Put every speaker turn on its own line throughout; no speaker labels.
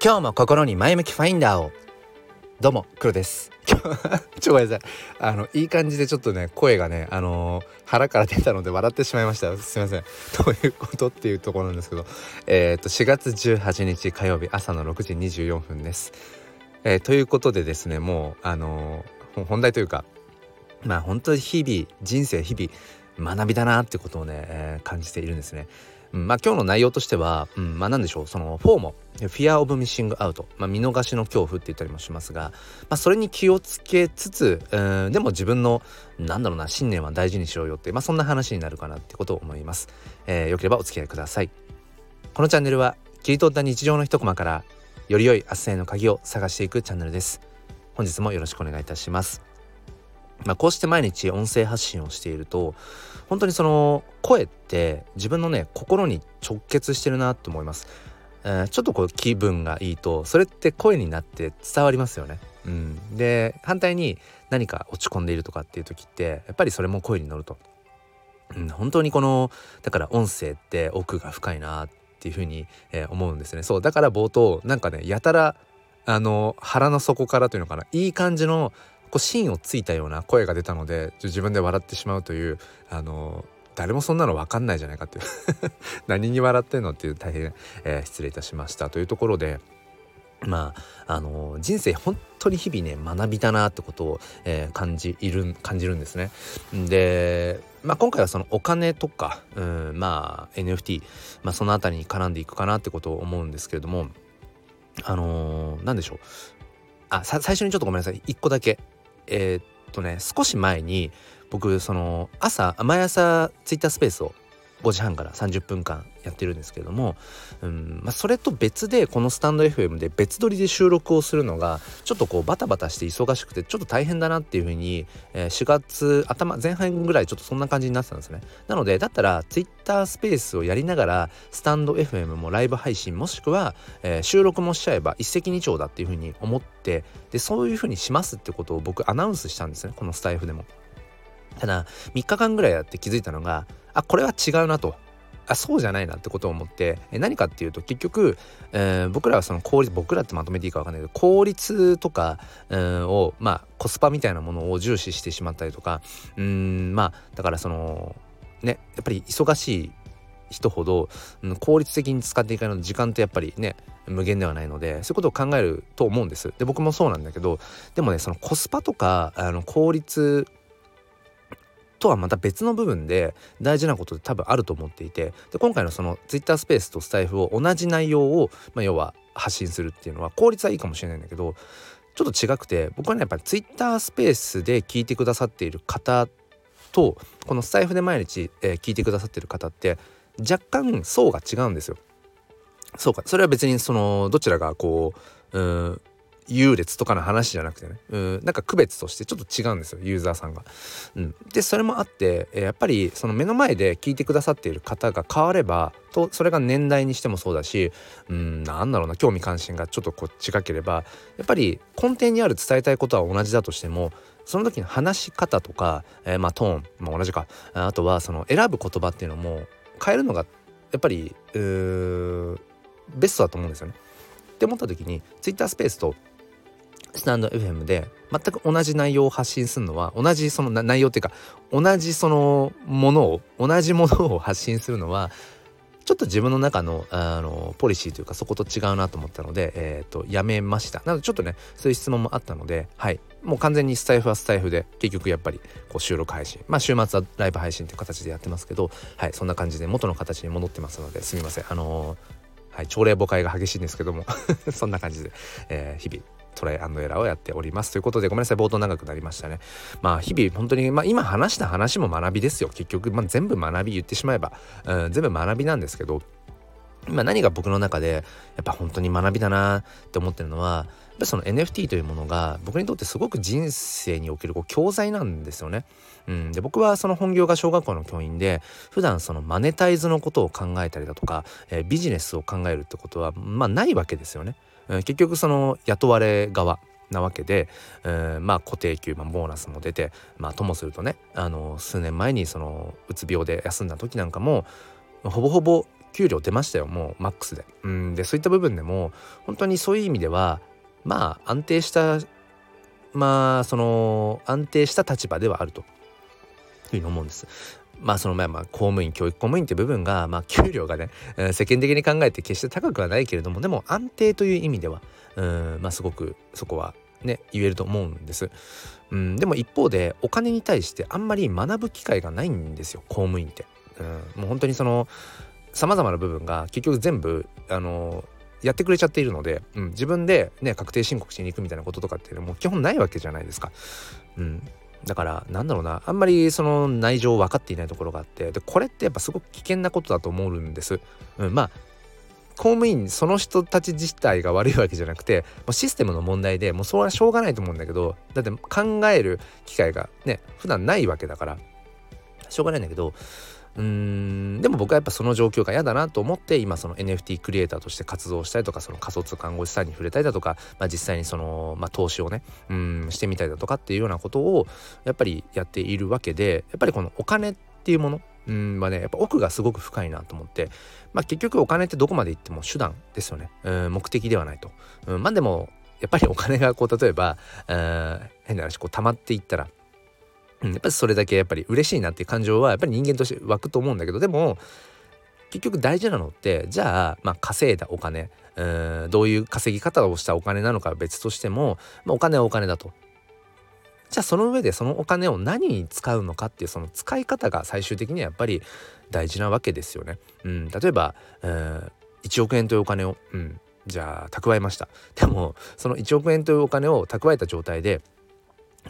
今日も心に前向きファインダーを。どうも黒です。ちょごめんなさい。あのいい感じでちょっとね声がねあのー、腹から出たので笑ってしまいましたすいません。どういうことっていうところなんですけど。えっ、と4月18日火曜日朝の6時24分です、えー、ということでですねもうあの、本題というかまあ本当に日々人生日々学びだなってことをね、えー、感じているんですね。うん、まあ今日の内容としては、うん、まあ何でしょうそのフォーモ Fear of Missing Out、まあ、見逃しの恐怖って言ったりもしますが、まあ、それに気をつけつつ、うん、でも自分のなんだろうな信念は大事にしようよって、まあ、そんな話になるかなってことを思います、えー、よければお付き合いください。このチャンネルは切り取った日常の一コマからより良い明日への鍵を探していくチャンネルです。本日もよろしくお願いいたします。まあ、こうして毎日音声発信をしていると本当にその声って自分のね心に直結してるなと思います、えー、ちょっとこう気分がいいとそれって声になって伝わりますよね。うん、で反対に何か落ち込んでいるとかっていう時ってやっぱりそれも声に乗ると、うん、本当にこのだから音声って奥が深いなっていうふうに、えー、思うんですね。そう。だから冒頭なんかねやたらあの腹の底からというのかないい感じのこう芯をついたような声が出たので自分で笑ってしまうというあの誰もそんなの分かんないじゃないかっていう。何に笑ってんのっていう大変、えー、失礼いたしましたというところでまああの人生本当に日々ね学びだなってことを、えー、感じいる感じるんですね。で、まあ、今回はそのお金とか、うん、まあ NFT、まあ、その辺りに絡んでいくかなってことを思うんですけれどもあのー、何でしょう。あ最初にちょっとごめんなさい。一個だけえー、っとね少し前に僕その朝毎朝ツイッタースペースを5時半から30分間やってるんですけども、うんまあ、それと別でこのスタンド FM で別撮りで収録をするのがちょっとこうバタバタして忙しくてちょっと大変だなっていうふうに、え、4月頭前半ぐらいちょっとそんな感じになってたんですね。なのでだったら Twitter スペースをやりながらスタンド FM もライブ配信もしくは、え、収録もしちゃえば一石二鳥だっていうふうに思ってでそういうふうにしますってことを僕アナウンスしたんですね。このスタイフでも。ただ3日間ぐらいやって気づいたのがあこれは違うなと。あそうじゃないなってことを思ってえ何かっていうと結局、えー、僕らはその効率僕らってまとめていいか分かんないけど効率とか、うん、をまあコスパみたいなものを重視してしまったりとかうんまあだからそのねやっぱり忙しい人ほど、うん、効率的に使っていかない時間ってやっぱりね無限ではないのでそういうことを考えると思うんです。で僕もそうなんだけどでもねそのコスパとかあの効率とはまた別の部分で大事なことって多分あると思っていてで今回のその Twitter スペースとスタイフを同じ内容を、まあ、要は発信するっていうのは効率はいいかもしれないんだけどちょっと違くて僕はねやっぱり Twitter スペースで聞いてくださっている方とこのスタイフで毎日、えー、聞いてくださっている方って若干層が違うんですよ。そうかそれは別にそのどちらがこううん優劣とかの話じゃなくてねうんなんか区別としてちょっと違うんですよユーザーさんが。うん、でそれもあってやっぱりその目の前で聞いてくださっている方が変わればとそれが年代にしてもそうだしうんなんだろうな興味関心がちょっとこっちかければやっぱり根底にある伝えたいことは同じだとしてもその時の話し方とか、えー、まあトーンも同じかあとはその選ぶ言葉っていうのも変えるのがやっぱりベストだと思うんですよね。って思った時に Twitter スペースとスタンド FM で全く同じ内容を発信するのは同じその内容っていうか同じそのものを同じものを発信するのはちょっと自分の中のあのポリシーというかそこと違うなと思ったので、えーと、やめました。なのでちょっとねそういう質問もあったのではい。もう完全にスタイフはスタイフで結局やっぱりこう収録配信。まあ週末はライブ配信という形でやってますけどはい。そんな感じで元の形に戻ってますのですみません。あのーはい、朝礼誤解が激しいんですけども そんな感じで、えー、日々トライアンドエラーをやっております。ということでごめんなさい冒頭長くなりましたね。まあ日々本当にまあ今話した話も学びですよ。結局、まあ、全部学び言ってしまえば、うん、全部学びなんですけど今何が僕の中でやっぱ本当に学びだなって思ってるのはやっぱその NFT というものが僕にとってすごく人生におけるこう教材なんですよね。うん、で僕はその本業が小学校の教員で普段そのマネタイズのことを考えたりだとか、えー、ビジネスを考えるってことはまあないわけですよね。結局その雇われ側なわけで、えー、まあ固定給、まあ、ボーナスも出てまあともするとねあの数年前にそのうつ病で休んだ時なんかもほぼほぼ給料出ましたよもうマックスで。うんでそういった部分でも本当にそういう意味ではまあ安定したまあその安定した立場ではあるというふうに思うんです。まあそのまあまあ公務員教育公務員って部分がまあ給料がね、世間的に考えて決して高くはないけれどもでも安定という意味ではうんまあすごくそこはね言えると思うんです。うん、でも一方でお金に対してあんまり学ぶ機会がないんですよ公務員って。うん、もう本当にそのさまざまな部分が結局全部あのやってくれちゃっているので、うん、自分でね確定申告しに行くみたいなこととかっていうのも基本ないわけじゃないですか。うん、だからなんだろうなあんまりその内情分かっていないところがあってでこれってやっぱすごく危険なことだと思うんです。うん、まあ公務員その人たち自体が悪いわけじゃなくてもうシステムの問題でもうそれはしょうがないと思うんだけどだって考える機会がね普段ないわけだからしょうがないんだけどうーんでも僕はやっぱその状況が嫌だなと思って今その NFT クリエイターとして活動したりとかその仮想通貨暗号資産に触れたりだとか、まあ、実際にその、まあ、投資をねうんしてみたりだとかっていうようなことをやっぱりやっているわけでやっぱりこのお金っていうものうんはねやっぱ奥がすごく深いなと思って、まあ、結局お金ってどこまで行っても手段ですよね。うん目的ではないと、うん、まあでもやっぱりお金がこう例えば変な話こう溜まっていったらうん、やっぱりそれだけやっぱり嬉しいなっていう感情はやっぱり人間として湧くと思うんだけどでも結局大事なのってじゃあ、まあ、稼いだお金うんどういう稼ぎ方をしたお金なのかは別としても、まあ、お金はお金だと。じゃあその上でそのお金を何に使うのかっていうその使い方が最終的にはやっぱり大事なわけですよね。うん、例えば、うん、1億円というお金を、うん、じゃあ蓄えました。でもその1億円というお金を蓄えた状態で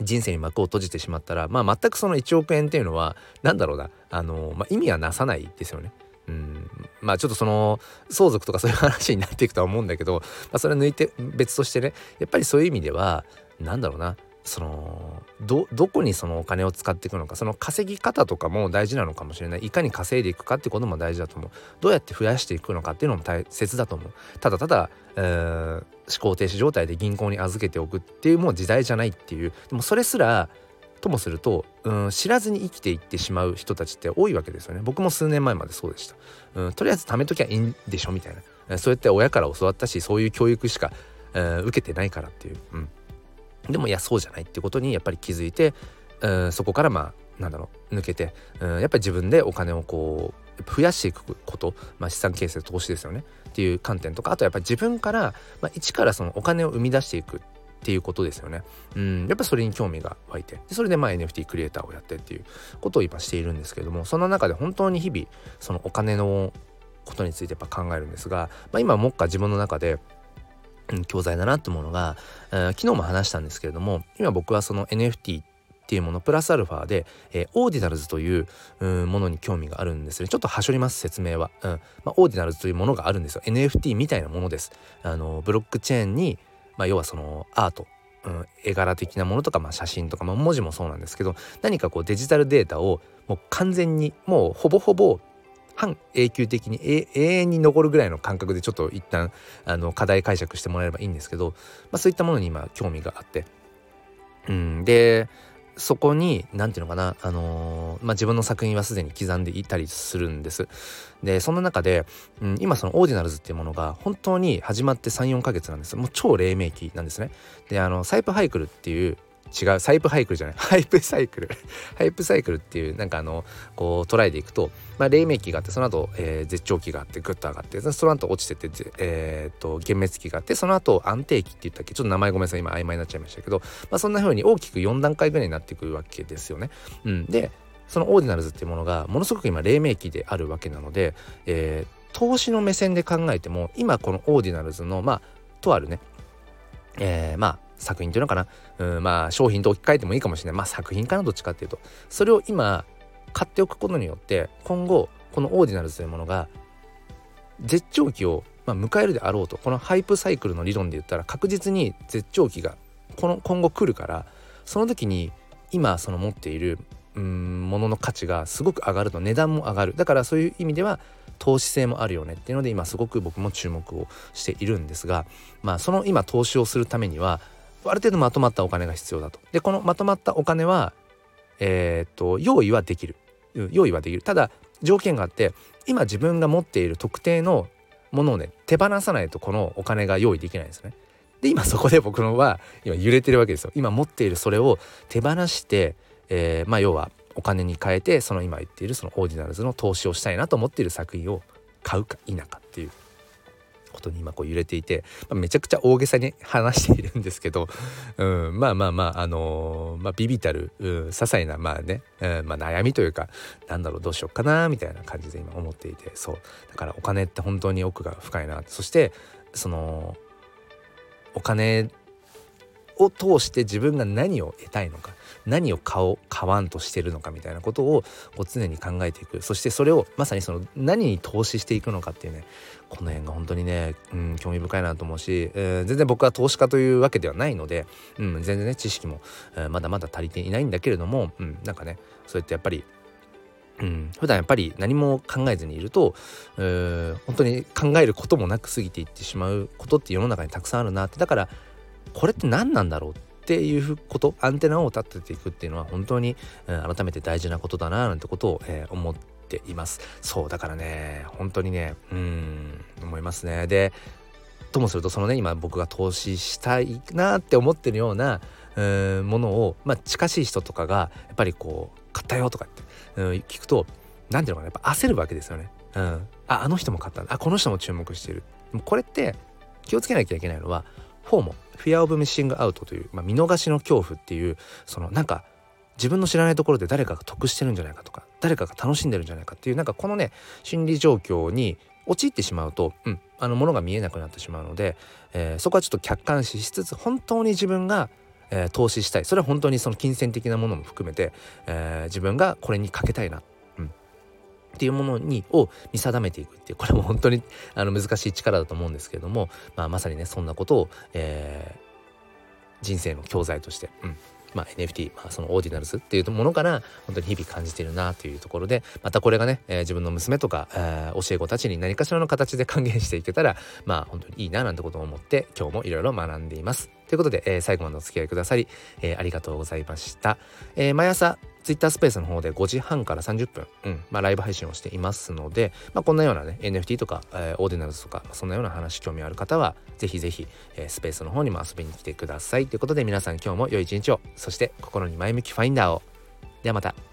人生に幕を閉じてしまったら、まあ、全くその1億円っていうのは何だろうな。あの、まあ、意味はなさないですよね。うん。まあちょっとその相続とかそういう話になっていくとは思うんだけど、まあ、それ抜いて別としてねやっぱりそういう意味では何だろうな。そのどどこにそのお金を使っていくのかその稼ぎ方とかも大事なのかもしれない。いかに稼いでいくかってことも大事だと思う。どうやって増やしていくのかっていうのも大切だと思う。ただただ、えー、思考停止状態で銀行に預けておくっていうもう時代じゃないっていう。でもそれすらともすると、うん、知らずに生きていってしまう人たちって多いわけですよね。僕も数年前までそうでした、うん、とりあえず貯めときゃいいんでしょみたいな。そうやって親から教わったしそういう教育しか、えー、受けてないからっていう、うん、でもいやそうじゃないってことにやっぱり気づいて、うん、そこからまあなんだろう抜けて、うん、やっぱり自分でお金をこう増やしていくこと、まあ、資産形成投資ですよねっていう観点とかあとやっぱり自分から、まあ、一からそのお金を生み出していくっていうことですよね。うん、やっぱそれに興味が湧いてそれでまあ NFT クリエイターをやってっていうことを今しているんですけれどもその中で本当に日々そのお金のことについてやっぱ考えるんですが、まあ、今もっか自分の中で教材だなってものが、えー、昨日も話したんですけれども今僕はその NFT っていうものプラスアルファで、えー、オーディナルズといううものに興味があるんですね。ちょっとはしょります説明は、うん。まあ、オーディナルズというものがあるんですよ。NFT みたいなものです。あのブロックチェーンに、まあ、要はそのアート。うん、絵柄的なものとか、まあ、写真とか、まあ、文字もそうなんですけど何かこうデジタルデータをもう完全にもうほぼほぼ半永久的に永遠に残るぐらいの感覚でちょっと一旦あの拡大解釈してもらえればいいんですけど、まあ、そういったものに今興味があって、うん、でそこに何て言うのかな、あのー、まあ、自分の作品はすでに刻んでいたりするんです。でそんな中で、うん、今そのオーディナルズっていうものが本当に始まって34ヶ月なんですもう超黎明期なんですね。であのサイプハイクルっていう違うサイプハイクルじゃない。ハイプサイクル。ハイプサイクルっていうなんかあのこう捉えていくと、まあ、黎明期があってその後、えー、絶頂期があってグッと上がってその後落ちてて、えー、と幻滅期があってその後安定期って言ったっけ？ちょっと名前ごめんなさい。今曖昧になっちゃいましたけど、まあ、そんな風に大きく4段階ぐらいになっていくわけですよね。うん、でそのオーディナルズっていうものがものすごく今黎明期であるわけなので、えー、投資の目線で考えても今このオーディナルズのまあとあるね、えー、まあ作品っていうのかな、うん、まあ商品と置き換えてもいいかもしれない。まあ作品かなどっちかっていうと。それを今買っておくことによって今後このオーディナルズというものが絶頂期を、まあ、迎えるであろうとこのハイプサイクルの理論で言ったら確実に絶頂期がこの今後来るからその時に今その持っているうんものの価値がすごく上がると値段も上がる。だからそういう意味では投資性もあるよねっていうので今すごく僕も注目をしているんですがまあその今投資をするためにはある程度まとまったお金が必要だと。でこのまとまったお金はえー、っと用意はできる用意はできるただ条件があって今自分が持っている特定のものをね手放さないとこのお金が用意できないんですね。で今そこで僕のは今揺れてるわけですよ。今持っているそれを手放して、えー、まあ要はお金に変えてその今言っているそのオーディナルズの投資をしたいなと思っている作品を買うか否かっていうことに今こう揺れていて、まあ、めちゃくちゃ大げさに話しているんですけど、うん、まあまあまああのー、まあ、ビビたる、うん、些細なまあね、うんまあ、悩みというかなんだろうどうしようかなみたいな感じで今思っていてそう。だからお金って本当に奥が深いなそしてそのお金を通して自分が何を得たいのか。何を買おう買わんとしてるのかみたいなことをこう常に考えていく。そしてそれをまさにその何に投資していくのかっていうねこの辺が本当にね、うん、興味深いなと思うし、えー、全然僕は投資家というわけではないので、うん、全然ね知識も、えー、まだまだ足りていないんだけれども、うん、なんかねそうやってやっぱりうん、普段やっぱり何も考えずにいると、えー、本当に考えることもなく過ぎていってしまうことって世の中にたくさんあるなって。だからこれって何なんだろうっていうことアンテナを立てていくっていうのは本当に、うん、改めて大事なことだななんてことを、えー、思っています。そうだからね本当にねうん思いますね。でともするとそのね今僕が投資したいなって思ってるようなうものを、まあ、近しい人とかがやっぱりこう買ったよとかって、うん、聞くと何ていうのかなやっぱ焦るわけですよね。うん、ああの人も買ったんだ。あこの人も注目してる。これって気をつけなきゃいけないのはフォーモフィア・オブ・ミッシング・アウトという、まあ、見逃しの恐怖っていうそのなんか自分の知らないところで誰かが得してるんじゃないかとか誰かが楽しんでるんじゃないかっていうなんかこのね心理状況に陥ってしまうと、うん、あのものが見えなくなってしまうので、えー、そこはちょっと客観視しつつ本当に自分が、えー、投資したい。それは本当にその金銭的なものも含めて、えー、自分がこれにかけたいな。っていうものにを見定めていくっていうこれも本当にあの難しい力だと思うんですけれども、まあ、まさにねそんなことを、えー、人生の教材として、うんまあ、NFT、まあ、そのオーディナルズっていうものから本当に日々感じているなというところでまたこれがね、えー、自分の娘とか、えー、教え子たちに何かしらの形で還元していけたらまあ本当にいいななんてことを思って今日もいろいろ学んでいます。ということで、えー、最後までお付き合いくださり、えー、ありがとうございました。えー、毎朝 Twitter スペースの方で5時半から30分、うんまあ、ライブ配信をしていますので、まあ、こんなようなね NFT とか、えー、オーディナルズとかそんなような話興味ある方はぜひぜひ、えー、スペースの方にも遊びに来てくださいということで皆さん今日も良い一日をそして心に前向きファインダーをではまた。